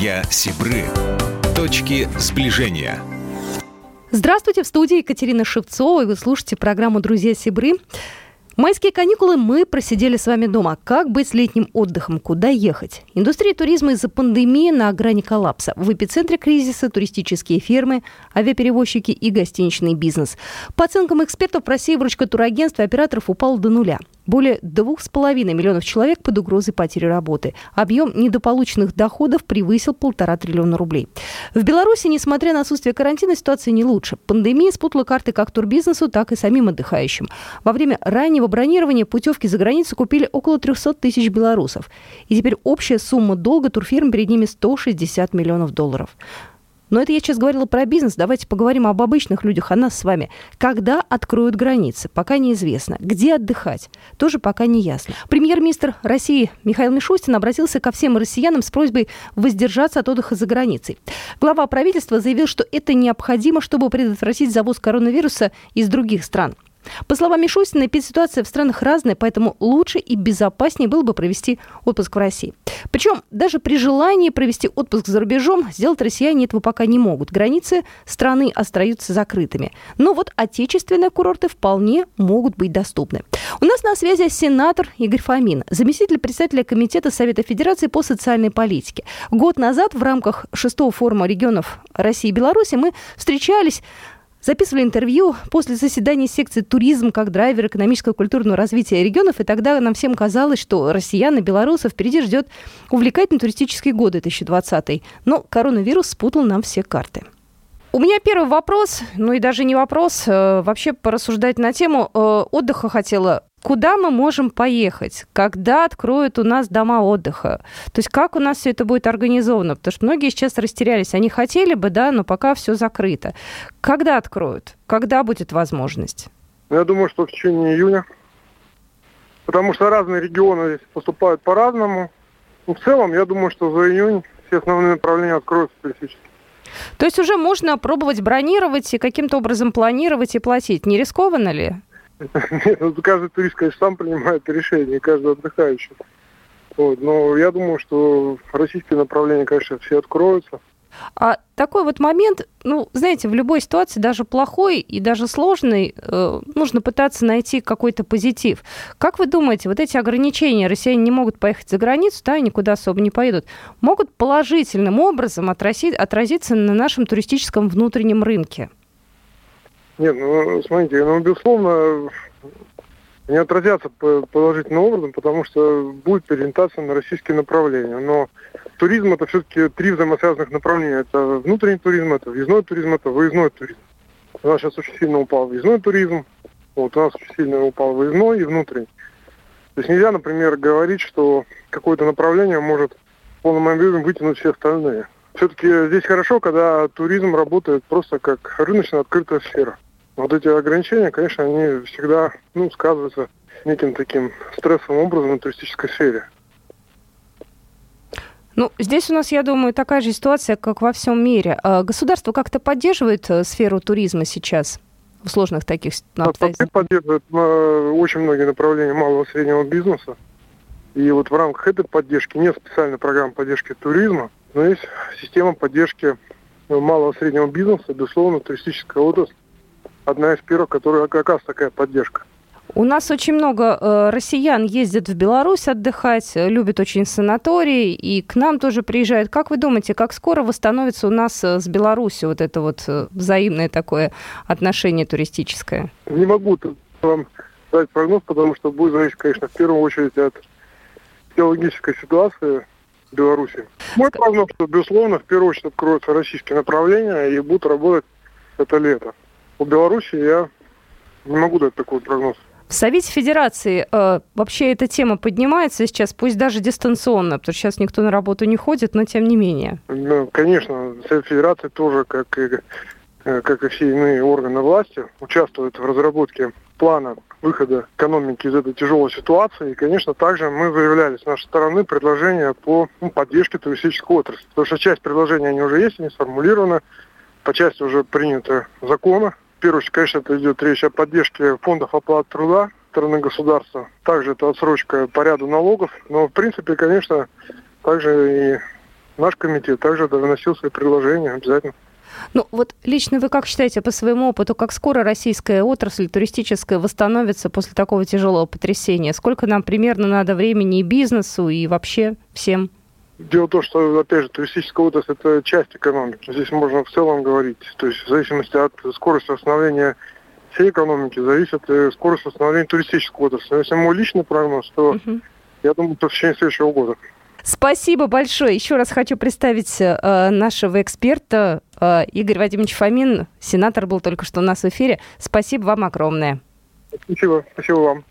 Друзья Сибры. Точки сближения. Здравствуйте, в студии Екатерина Шевцова, и вы слушаете программу «Друзья Сибры». Майские каникулы мы просидели с вами дома. Как быть с летним отдыхом? Куда ехать? Индустрия туризма из-за пандемии на грани коллапса. В эпицентре кризиса туристические фирмы, авиаперевозчики и гостиничный бизнес. По оценкам экспертов, в России выручка турагентств и операторов упала до нуля. Более 2,5 миллионов человек под угрозой потери работы. Объем недополученных доходов превысил полтора триллиона рублей. В Беларуси, несмотря на отсутствие карантина, ситуация не лучше. Пандемия спутала карты как турбизнесу, так и самим отдыхающим. Во время раннего бронирования путевки за границу купили около 300 тысяч белорусов. И теперь общая сумма долга турфирм перед ними 160 миллионов долларов. Но это я сейчас говорила про бизнес. Давайте поговорим об обычных людях, о нас с вами. Когда откроют границы? Пока неизвестно. Где отдыхать? Тоже пока не ясно. Премьер-министр России Михаил Мишустин обратился ко всем россиянам с просьбой воздержаться от отдыха за границей. Глава правительства заявил, что это необходимо, чтобы предотвратить завоз коронавируса из других стран. По словам Мишустина, ситуация в странах разная, поэтому лучше и безопаснее было бы провести отпуск в России. Причем даже при желании провести отпуск за рубежом сделать россияне этого пока не могут. Границы страны остаются закрытыми. Но вот отечественные курорты вполне могут быть доступны. У нас на связи сенатор Игорь Фомин, заместитель председателя Комитета Совета Федерации по социальной политике. Год назад в рамках шестого форума регионов России и Беларуси мы встречались Записывали интервью после заседания секции «Туризм как драйвер экономического и культурного развития регионов», и тогда нам всем казалось, что россиян и белорусов впереди ждет увлекательный туристический год 2020. Но коронавирус спутал нам все карты. У меня первый вопрос, ну и даже не вопрос, э, вообще порассуждать на тему э, отдыха хотела. Куда мы можем поехать? Когда откроют у нас дома отдыха? То есть как у нас все это будет организовано? Потому что многие сейчас растерялись. Они хотели бы, да, но пока все закрыто. Когда откроют? Когда будет возможность? Ну, я думаю, что в течение июня. Потому что разные регионы здесь поступают по-разному. Но в целом, я думаю, что за июнь все основные направления откроются туристически. То есть уже можно пробовать бронировать и каким-то образом планировать и платить. Не рискованно ли? Каждый турист, конечно, сам принимает решение, каждый отдыхающий. Вот, но я думаю, что российские направления, конечно, все откроются. А такой вот момент, ну, знаете, в любой ситуации, даже плохой и даже сложной, э, нужно пытаться найти какой-то позитив. Как вы думаете, вот эти ограничения, россияне не могут поехать за границу, да, никуда особо не поедут, могут положительным образом отразить, отразиться на нашем туристическом внутреннем рынке? Нет, ну, смотрите, ну, безусловно, не отразятся положительным образом, потому что будет переориентация на российские направления. Но туризм это все-таки три взаимосвязанных направления. Это внутренний туризм, это въездной туризм, это выездной туризм. У нас сейчас очень сильно упал въездной туризм, вот у нас очень сильно упал выездной и внутренний. То есть нельзя, например, говорить, что какое-то направление может полным объемом вытянуть все остальные. Все-таки здесь хорошо, когда туризм работает просто как рыночная открытая сфера. Вот эти ограничения, конечно, они всегда ну, сказываются неким таким стрессовым образом на туристической сфере. Ну, здесь у нас, я думаю, такая же ситуация, как во всем мире. А государство как-то поддерживает э, сферу туризма сейчас в сложных таких обстоятельствах? Поддерживает э, очень многие направления малого и среднего бизнеса. И вот в рамках этой поддержки нет специальной программы поддержки туризма, но есть система поддержки э, малого и среднего бизнеса, безусловно, туристическая отрасль одна из первых, которая как раз такая поддержка. У нас очень много э, россиян ездят в Беларусь отдыхать, любят очень санатории, и к нам тоже приезжают. Как вы думаете, как скоро восстановится у нас э, с Беларусью вот это вот э, взаимное такое отношение туристическое? Не могу вам дать прогноз, потому что будет зависеть, конечно, в первую очередь от теологической ситуации в Беларуси. Мой прогноз, что, безусловно, в первую очередь откроются российские направления и будут работать это лето. По Беларуси я не могу дать такой прогноз. В Совете Федерации э, вообще эта тема поднимается сейчас, пусть даже дистанционно, потому что сейчас никто на работу не ходит, но тем не менее. Ну, конечно, Совет Федерации тоже, как и, э, как и все иные органы власти, участвует в разработке плана выхода экономики из этой тяжелой ситуации. И, конечно, также мы заявляли с нашей стороны предложения по ну, поддержке туристической отрасли. Потому что часть предложений, они уже есть, они сформулированы, по части уже приняты законы в первую очередь, конечно, это идет речь о поддержке фондов оплаты труда стороны государства. Также это отсрочка по ряду налогов. Но, в принципе, конечно, также и наш комитет также вносил свои предложения обязательно. Ну, вот лично вы как считаете по своему опыту, как скоро российская отрасль туристическая восстановится после такого тяжелого потрясения? Сколько нам примерно надо времени и бизнесу, и вообще всем? Дело в том, что, опять же, туристическая отрасль – это часть экономики. Здесь можно в целом говорить. То есть в зависимости от скорости восстановления всей экономики зависит скорость восстановления туристической отрасли. Но если мой личный прогноз, то угу. я думаю, что в течение следующего года. Спасибо большое. Еще раз хочу представить э, нашего эксперта э, Игорь Вадимович Фомин. Сенатор был только что у нас в эфире. Спасибо вам огромное. Спасибо. Спасибо вам.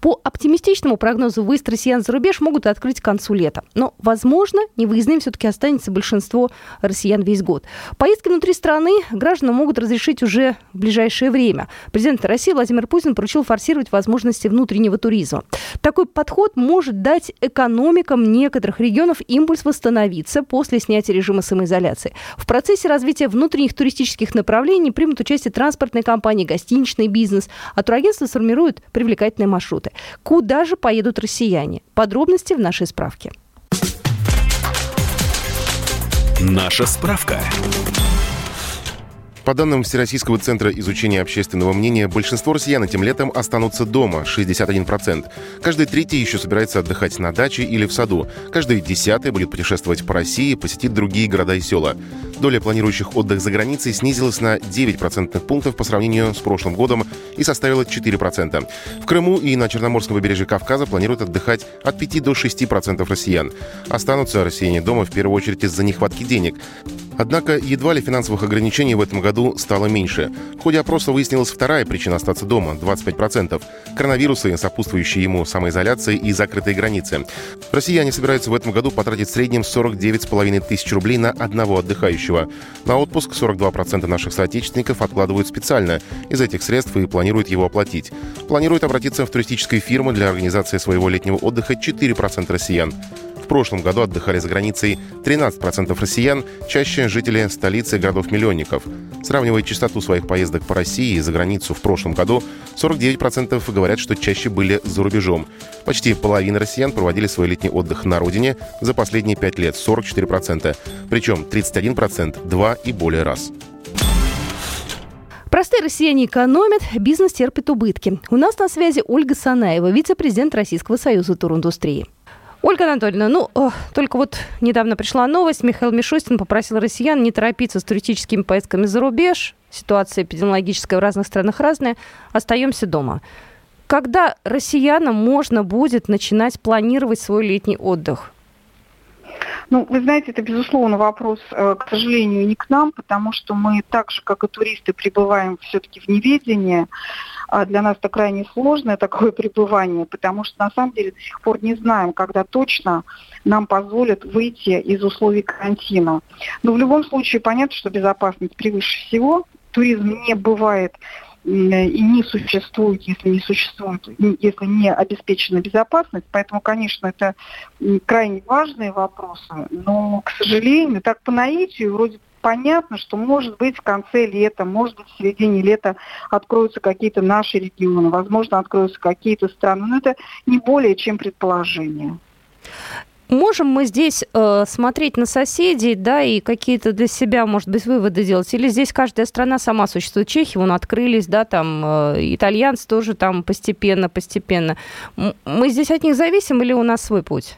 По оптимистичному прогнозу выезд россиян за рубеж могут открыть к концу лета. Но, возможно, невыездным все-таки останется большинство россиян весь год. Поездки внутри страны гражданам могут разрешить уже в ближайшее время. Президент России Владимир Путин поручил форсировать возможности внутреннего туризма. Такой подход может дать экономикам некоторых регионов импульс восстановиться после снятия режима самоизоляции. В процессе развития внутренних туристических направлений примут участие транспортные компании, гостиничный бизнес, а турагентства сформируют привлекательные маршруты маршруты. Куда же поедут россияне? Подробности в нашей справке. Наша справка. По данным Всероссийского центра изучения общественного мнения, большинство россиян этим летом останутся дома – 61%. Каждый третий еще собирается отдыхать на даче или в саду. Каждый десятый будет путешествовать по России, посетить другие города и села. Доля планирующих отдых за границей снизилась на 9 процентных пунктов по сравнению с прошлым годом и составила 4%. В Крыму и на Черноморском побережье Кавказа планируют отдыхать от 5 до 6% россиян. Останутся россияне дома в первую очередь из-за нехватки денег. Однако едва ли финансовых ограничений в этом году стало меньше. В ходе опроса выяснилась вторая причина остаться дома – 25%. Коронавирусы, сопутствующие ему самоизоляции и закрытые границы. Россияне собираются в этом году потратить в среднем 49,5 тысяч рублей на одного отдыхающего. На отпуск 42% наших соотечественников откладывают специально. Из этих средств и планируют его оплатить. Планируют обратиться в туристические фирмы для организации своего летнего отдыха 4% россиян прошлом году отдыхали за границей 13% россиян, чаще жители столицы и городов-миллионников. Сравнивая частоту своих поездок по России и за границу в прошлом году, 49% говорят, что чаще были за рубежом. Почти половина россиян проводили свой летний отдых на родине за последние 5 лет, 44%. Причем 31% два и более раз. Простые россияне экономят, бизнес терпит убытки. У нас на связи Ольга Санаева, вице-президент Российского союза туриндустрии. Ольга Анатольевна, ну, о, только вот недавно пришла новость. Михаил Мишустин попросил россиян не торопиться с туристическими поездками за рубеж. Ситуация эпидемиологическая в разных странах разная. Остаемся дома. Когда россиянам можно будет начинать планировать свой летний отдых? Ну, вы знаете, это, безусловно, вопрос, э, к сожалению, не к нам, потому что мы так же, как и туристы, пребываем все-таки в неведении. А для нас это крайне сложное такое пребывание, потому что на самом деле до сих пор не знаем, когда точно нам позволят выйти из условий карантина. Но в любом случае понятно, что безопасность превыше всего. Туризм не бывает и не существует, если не существует, если не обеспечена безопасность. Поэтому, конечно, это крайне важные вопросы. Но, к сожалению, так по наитию вроде понятно, что может быть в конце лета, может быть в середине лета откроются какие-то наши регионы, возможно, откроются какие-то страны. Но это не более чем предположение. Можем мы здесь э, смотреть на соседей, да, и какие-то для себя, может быть, выводы делать? Или здесь каждая страна сама существует? Чехи, вон, открылись, да, там, э, итальянцы тоже там постепенно, постепенно. Мы здесь от них зависим или у нас свой путь?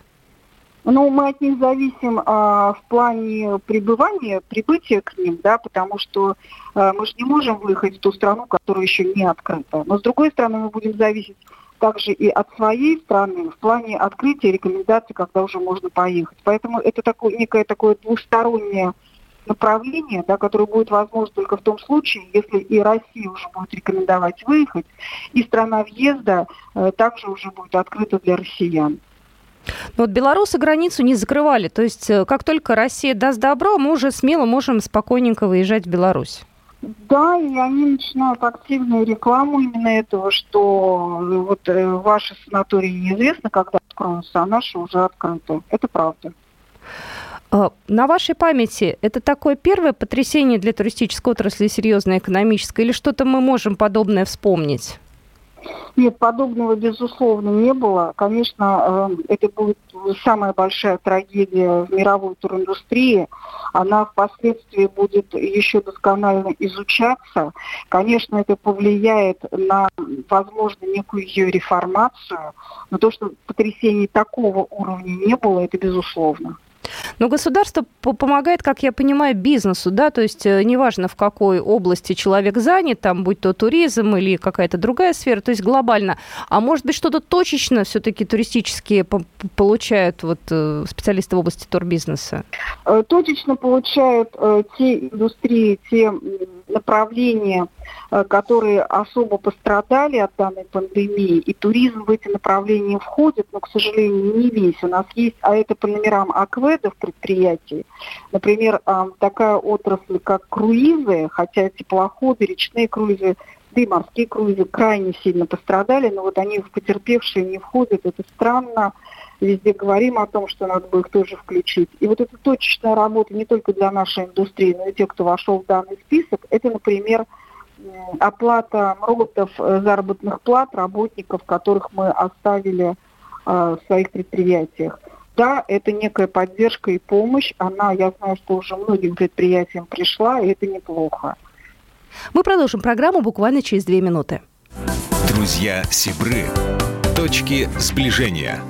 Ну, мы от них зависим а, в плане пребывания, прибытия к ним, да, потому что а, мы же не можем выехать в ту страну, которая еще не открыта. Но с другой стороны, мы будем зависеть также и от своей страны в плане открытия рекомендаций, когда уже можно поехать. Поэтому это такое, некое такое двустороннее направление, да, которое будет возможно только в том случае, если и Россия уже будет рекомендовать выехать, и страна въезда э, также уже будет открыта для россиян. Но вот белорусы границу не закрывали. То есть э, как только Россия даст добро, мы уже смело можем спокойненько выезжать в Беларусь. Да, и они начинают активную рекламу именно этого, что э, вот э, ваши санатории неизвестно, когда откроются, а наши уже открыты. Это правда. А, на вашей памяти это такое первое потрясение для туристической отрасли серьезное экономическое или что-то мы можем подобное вспомнить? Нет, подобного, безусловно, не было. Конечно, э, это будет самая большая трагедия в мировой туриндустрии. Она впоследствии будет еще досконально изучаться. Конечно, это повлияет на, возможно, некую ее реформацию. Но то, что потрясений такого уровня не было, это безусловно. Но государство помогает, как я понимаю, бизнесу, да, то есть э, неважно, в какой области человек занят, там, будь то туризм или какая-то другая сфера, то есть глобально. А может быть, что-то точечно все-таки туристические получают вот э, специалисты в области турбизнеса? Э, точечно получают те индустрии, те направления, которые особо пострадали от данной пандемии, и туризм в эти направления входит, но, к сожалению, не весь. У нас есть, а это по номерам АКВЭДов предприятий. Например, такая отрасль, как круизы, хотя теплоходы, речные круизы, да и морские круизы крайне сильно пострадали, но вот они в потерпевшие не входят. Это странно. Везде говорим о том, что надо бы их тоже включить. И вот эта точечная работа не только для нашей индустрии, но и тех, кто вошел в данный список, это, например, оплата МРОТов, э, заработных плат работников, которых мы оставили э, в своих предприятиях. Да, это некая поддержка и помощь. Она, я знаю, что уже многим предприятиям пришла, и это неплохо. Мы продолжим программу буквально через две минуты. Друзья Сибры. Точки сближения.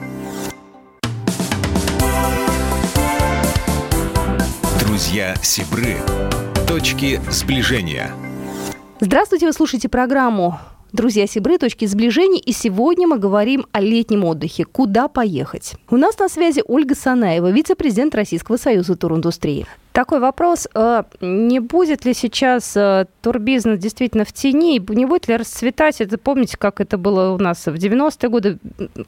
Друзья Сибры. Точки сближения. Здравствуйте, вы слушаете программу Друзья Сибры, точки сближения. И сегодня мы говорим о летнем отдыхе. Куда поехать? У нас на связи Ольга Санаева, вице-президент Российского союза туриндустрии. Такой вопрос. Э, не будет ли сейчас э, турбизнес действительно в тени? Не будет ли расцветать? Это помните, как это было у нас в 90-е годы?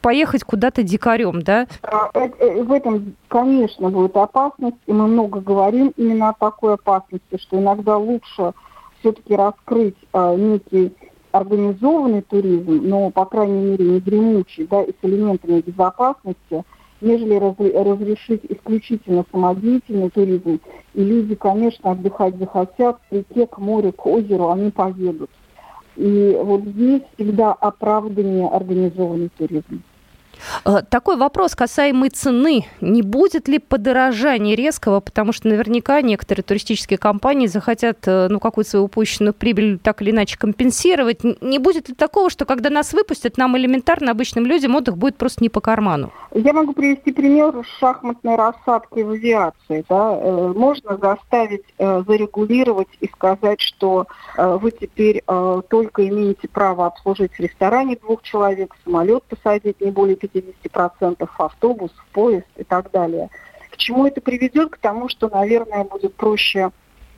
Поехать куда-то дикарем, да? Э, в этом, конечно, будет опасность. И мы много говорим именно о такой опасности, что иногда лучше все-таки раскрыть некий организованный туризм, но, по крайней мере, не дремучий, да, и с элементами безопасности, нежели разрешить исключительно самодеятельный туризм. И люди, конечно, отдыхать захотят, к реке, к морю, к озеру они поедут. И вот здесь всегда оправдание организованный туризм. Э, такой вопрос касаемый цены. Не будет ли подорожания резкого, потому что наверняка некоторые туристические компании захотят э, ну, какую-то свою упущенную прибыль так или иначе компенсировать. Не будет ли такого, что когда нас выпустят, нам элементарно, обычным людям, отдых будет просто не по карману? Я могу привести пример шахматной рассадки в авиации. Да? Э, можно заставить зарегулировать и сказать, что вы теперь только имеете право обслужить в ресторане двух человек, самолет посадить не более 50% автобус, поезд и так далее. К чему это приведет? К тому, что, наверное, будет проще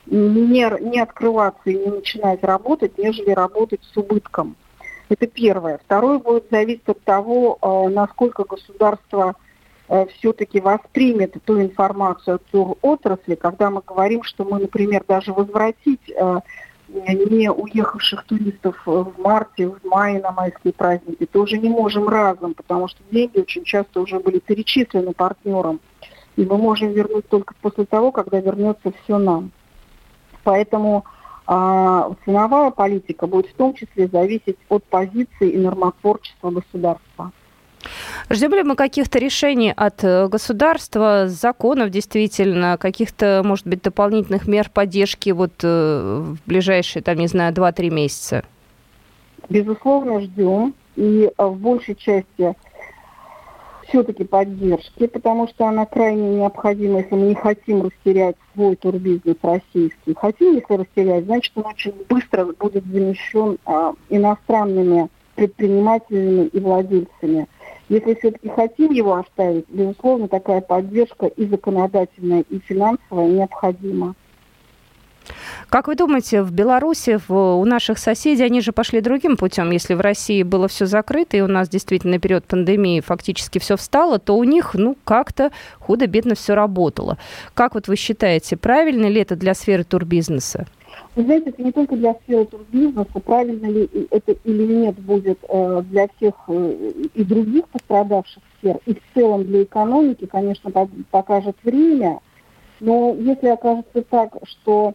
не, не открываться и не начинать работать, нежели работать с убытком. Это первое. Второе будет зависеть от того, э, насколько государство э, все-таки воспримет ту информацию от отрасли, когда мы говорим, что мы, например, даже возвратить э, не уехавших туристов в марте, в мае на майские праздники, тоже не можем разом, потому что деньги очень часто уже были перечислены партнерам. И мы можем вернуть только после того, когда вернется все нам. Поэтому а, ценовая политика будет в том числе зависеть от позиции и нормотворчества государства. Ждем ли мы каких-то решений от э, государства, законов действительно, каких-то, может быть, дополнительных мер поддержки вот э, в ближайшие, там, не знаю, 2-3 месяца? Безусловно, ждем. И э, в большей части все-таки поддержки, потому что она крайне необходима, если мы не хотим растерять свой турбизнес российский. Хотим, если растерять, значит, он очень быстро будет замещен а, иностранными предпринимателями и владельцами. Если все-таки хотим его оставить, безусловно, такая поддержка и законодательная, и финансовая необходима. Как вы думаете, в Беларуси, в, у наших соседей, они же пошли другим путем? Если в России было все закрыто, и у нас действительно период пандемии фактически все встало, то у них, ну, как-то худо-бедно все работало. Как вот вы считаете, правильно ли это для сферы турбизнеса? Вы знаете, это не только для сферы турбизнеса, правильно ли это или нет будет э, для всех э, и других пострадавших сфер, и в целом для экономики, конечно, покажет время. Но если окажется так, что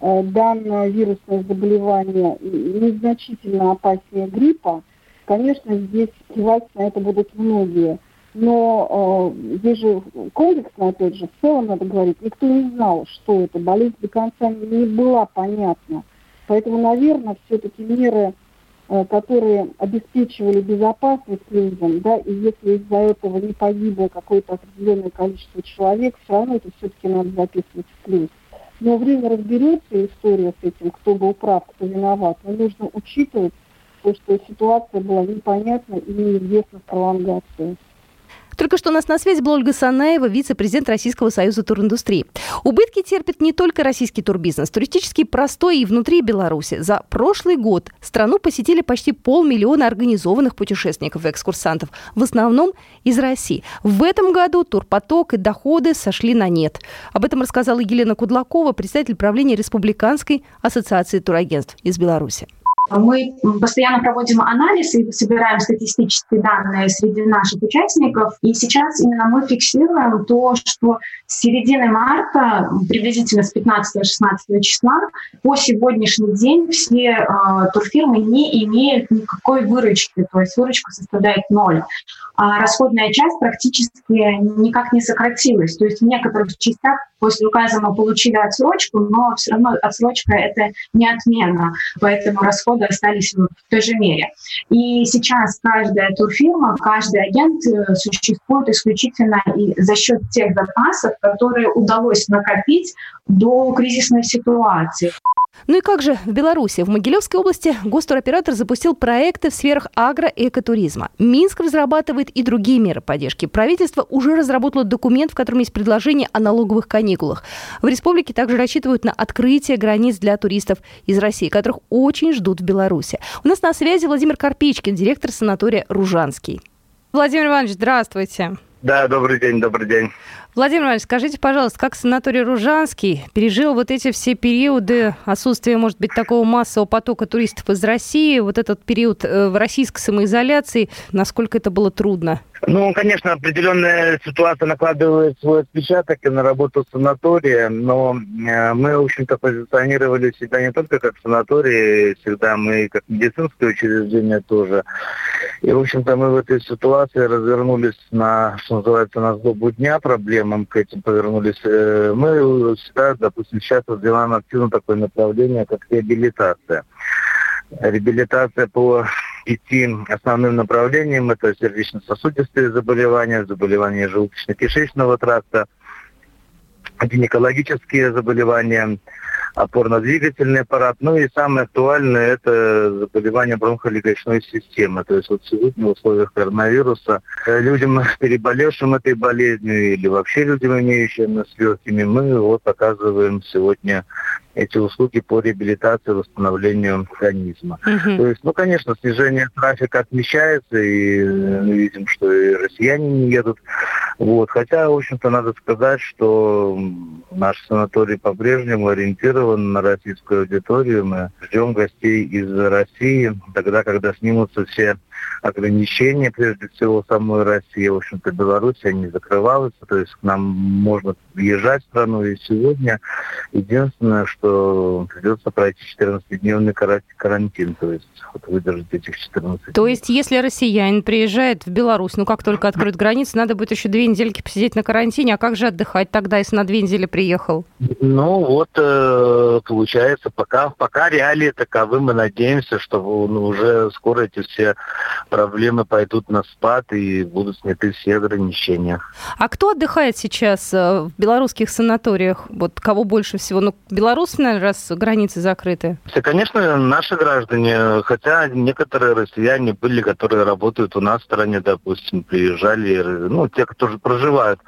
э, данное вирусное заболевание незначительно опаснее гриппа, конечно, здесь кивать на это будут многие. Но э, здесь же комплексно, опять же, в целом надо говорить, никто не знал, что это. Болезнь до конца не была понятна. Поэтому, наверное, все-таки меры, э, которые обеспечивали безопасность людям, да, и если из-за этого не погибло какое-то определенное количество человек, все равно это все-таки надо записывать в плюс. Но время разберется, история с этим, кто был прав, кто виноват. Но нужно учитывать то, что ситуация была непонятна и неизвестна в пролонгации. Только что у нас на связи была Ольга Санаева, вице-президент Российского союза туриндустрии. Убытки терпит не только российский турбизнес. Туристический простой и внутри Беларуси. За прошлый год страну посетили почти полмиллиона организованных путешественников и экскурсантов, в основном из России. В этом году турпоток и доходы сошли на нет. Об этом рассказала Елена Кудлакова, председатель правления Республиканской ассоциации турагентств из Беларуси. Мы постоянно проводим анализ и собираем статистические данные среди наших участников. И сейчас именно мы фиксируем то, что с середины марта, приблизительно с 15-16 числа, по сегодняшний день все э, турфирмы не имеют никакой выручки, то есть выручка составляет ноль. А расходная часть практически никак не сократилась. То есть в некоторых частях после указа получили отсрочку, но все равно отсрочка это не отмена, поэтому расходы остались в той же мере. И сейчас каждая турфирма, каждый агент э, существует исключительно и за счет тех запасов, которые удалось накопить до кризисной ситуации. Ну и как же в Беларуси? В Могилевской области гостуроператор запустил проекты в сферах агро- и экотуризма. Минск разрабатывает и другие меры поддержки. Правительство уже разработало документ, в котором есть предложение о налоговых каникулах. В республике также рассчитывают на открытие границ для туристов из России, которых очень ждут в Беларуси. У нас на связи Владимир Карпичкин, директор санатория «Ружанский». Владимир Иванович, здравствуйте. Да, добрый день, добрый день. Владимир Иванович, скажите, пожалуйста, как санаторий Ружанский пережил вот эти все периоды отсутствия, может быть, такого массового потока туристов из России, вот этот период э, в российской самоизоляции, насколько это было трудно? Ну, конечно, определенная ситуация накладывает свой отпечаток на работу санатория, но э, мы, в общем-то, позиционировали себя не только как санаторий, всегда мы как медицинское учреждение тоже. И, в общем-то, мы в этой ситуации развернулись на, что называется, на сдобу дня проблемам, к этим повернулись. Э, мы всегда, допустим, сейчас развиваем активно такое направление, как реабилитация. Реабилитация по пяти основным направлениям. Это сердечно-сосудистые заболевания, заболевания желудочно-кишечного тракта, гинекологические заболевания, опорно-двигательный аппарат. Ну и самое актуальное – это заболевание бронхолегочной системы. То есть вот сегодня в условиях коронавируса э, людям, переболевшим этой болезнью или вообще людям, имеющим с легкими, мы вот оказываем сегодня эти услуги по реабилитации, восстановлению организма. Угу. То есть, ну, конечно, снижение трафика отмечается, и э, мы видим, что и россияне не едут. Вот. Хотя, в общем-то, надо сказать, что наш санаторий по-прежнему ориентирован на российскую аудиторию. Мы ждем гостей из России тогда, когда снимутся все ограничения, прежде всего, самой России. В общем-то, Беларусь не закрывалась, то есть к нам можно въезжать в страну. И сегодня единственное, что придется пройти 14-дневный карантин, то есть вот выдержать этих 14 дней. То есть, если россиянин приезжает в Беларусь, ну как только откроют границы, надо будет еще две недельки посидеть на карантине, а как же отдыхать тогда, если на две недели приехал? Ну вот, э, получается, пока, пока реалии таковы, мы надеемся, что ну, уже скоро эти все проблемы пойдут на спад и будут сняты все ограничения. А кто отдыхает сейчас э, в белорусских санаториях? Вот кого больше всего? Ну, белорусы, наверное, раз границы закрыты. Все, конечно, наши граждане, хотя некоторые россияне были, которые работают у нас в стране, допустим, приезжали, ну, те, кто же проживают,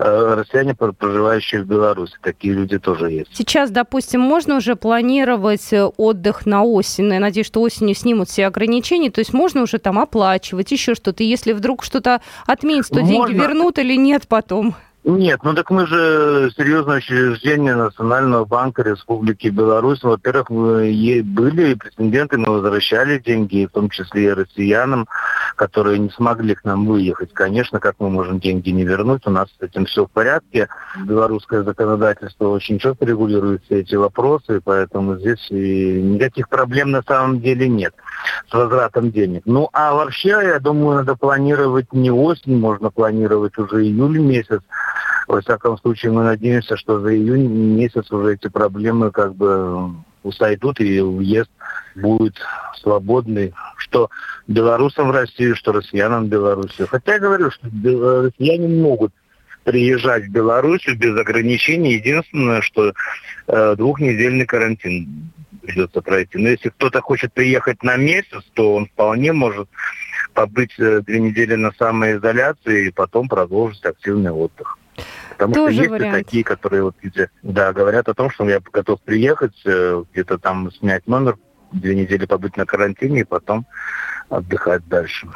россияне, проживающие в Беларуси, такие люди тоже есть. Сейчас, допустим, можно уже планировать э, отдых на осень? Я надеюсь, что осенью снимут все ограничения, то есть можно уже там оплачивать, еще что-то. Если вдруг что-то отменится, то Можно... деньги вернут или нет потом? Нет, ну так мы же серьезное учреждение Национального банка Республики Беларусь. Во-первых, мы были претенденты, мы возвращали деньги, в том числе и россиянам, которые не смогли к нам выехать. Конечно, как мы можем деньги не вернуть, у нас с этим все в порядке. Белорусское законодательство очень четко регулирует все эти вопросы, поэтому здесь никаких проблем на самом деле нет с возвратом денег. Ну, а вообще, я думаю, надо планировать не осень, можно планировать уже июль месяц, во всяком случае, мы надеемся, что за июнь месяц уже эти проблемы как бы сойдут и уезд будет свободный, что белорусам в Россию, что россиянам в Белоруссию. Хотя я говорю, что россияне могут приезжать в Белоруссию без ограничений. Единственное, что э, двухнедельный карантин придется пройти. Но если кто-то хочет приехать на месяц, то он вполне может побыть э, две недели на самоизоляции и потом продолжить активный отдых. Потому Тоже что есть вариант. такие, которые вот где, да, говорят о том, что я готов приехать, э, где-то там снять номер, две недели побыть на карантине и потом отдыхать дальше.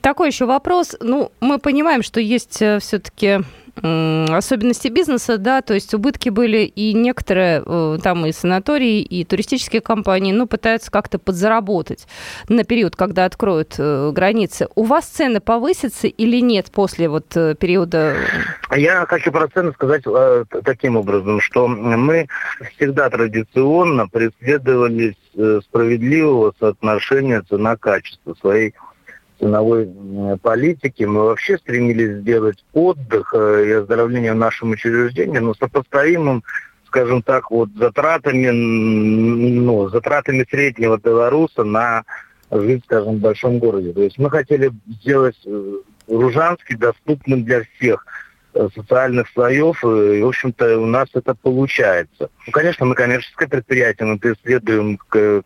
Такой еще вопрос. Ну, мы понимаем, что есть э, все-таки особенности бизнеса, да, то есть убытки были, и некоторые э, там и санатории, и туристические компании, ну, пытаются как-то подзаработать на период, когда откроют э, границы. У вас цены повысятся или нет после вот периода? Я хочу про цены сказать таким образом, что мы всегда традиционно преследовали справедливого соотношения цена-качество своей ценовой политики. Мы вообще стремились сделать отдых э, и оздоровление в нашем учреждении, но сопоставимым скажем так, вот затратами, ну, затратами среднего белоруса на жизнь, скажем, в большом городе. То есть мы хотели сделать э, Ружанский доступным для всех – Э, социальных слоев, э, и, в общем-то, у нас это получается. Ну, конечно, мы коммерческое предприятие, мы преследуем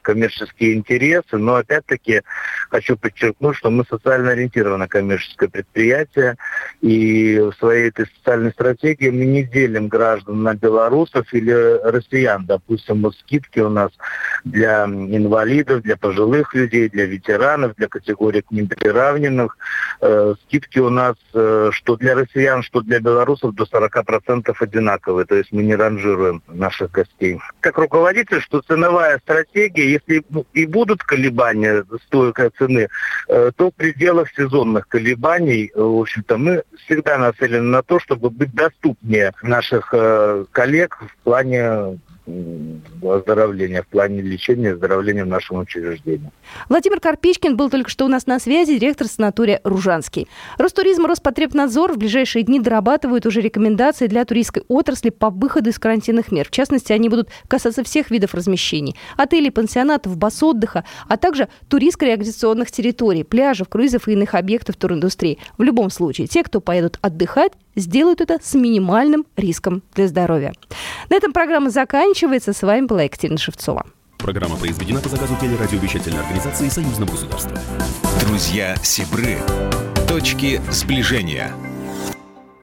коммерческие интересы, но, опять-таки, хочу подчеркнуть, что мы социально ориентированное коммерческое предприятие, и в своей этой социальной стратегии мы не делим граждан на белорусов или россиян. Допустим, вот скидки у нас для инвалидов, для пожилых людей, для ветеранов, для категорий к ним приравненных. Э, скидки у нас э, что для россиян, что для белорусов до 40% одинаковые, то есть мы не ранжируем наших гостей. Как руководитель, что ценовая стратегия, если ну, и будут колебания стойкой цены, э, то в пределах сезонных колебаний, э, в общем-то, мы всегда нацелены на то, чтобы быть доступнее наших э, коллег в плане оздоровления, в плане лечения и оздоровления в нашем учреждении. Владимир Карпичкин был только что у нас на связи, директор санатория «Ружанский». Ростуризм и Роспотребнадзор в ближайшие дни дорабатывают уже рекомендации для туристской отрасли по выходу из карантинных мер. В частности, они будут касаться всех видов размещений. Отелей, пансионатов, баз отдыха, а также туристско-реабилитационных территорий, пляжев, круизов и иных объектов туриндустрии. В любом случае, те, кто поедут отдыхать, сделают это с минимальным риском для здоровья. На этом программа заканчивается. С вами была Екатерина Шевцова. Программа произведена по заказу телерадиовещательной организации Союзного государства. Друзья Сибры. Точки сближения.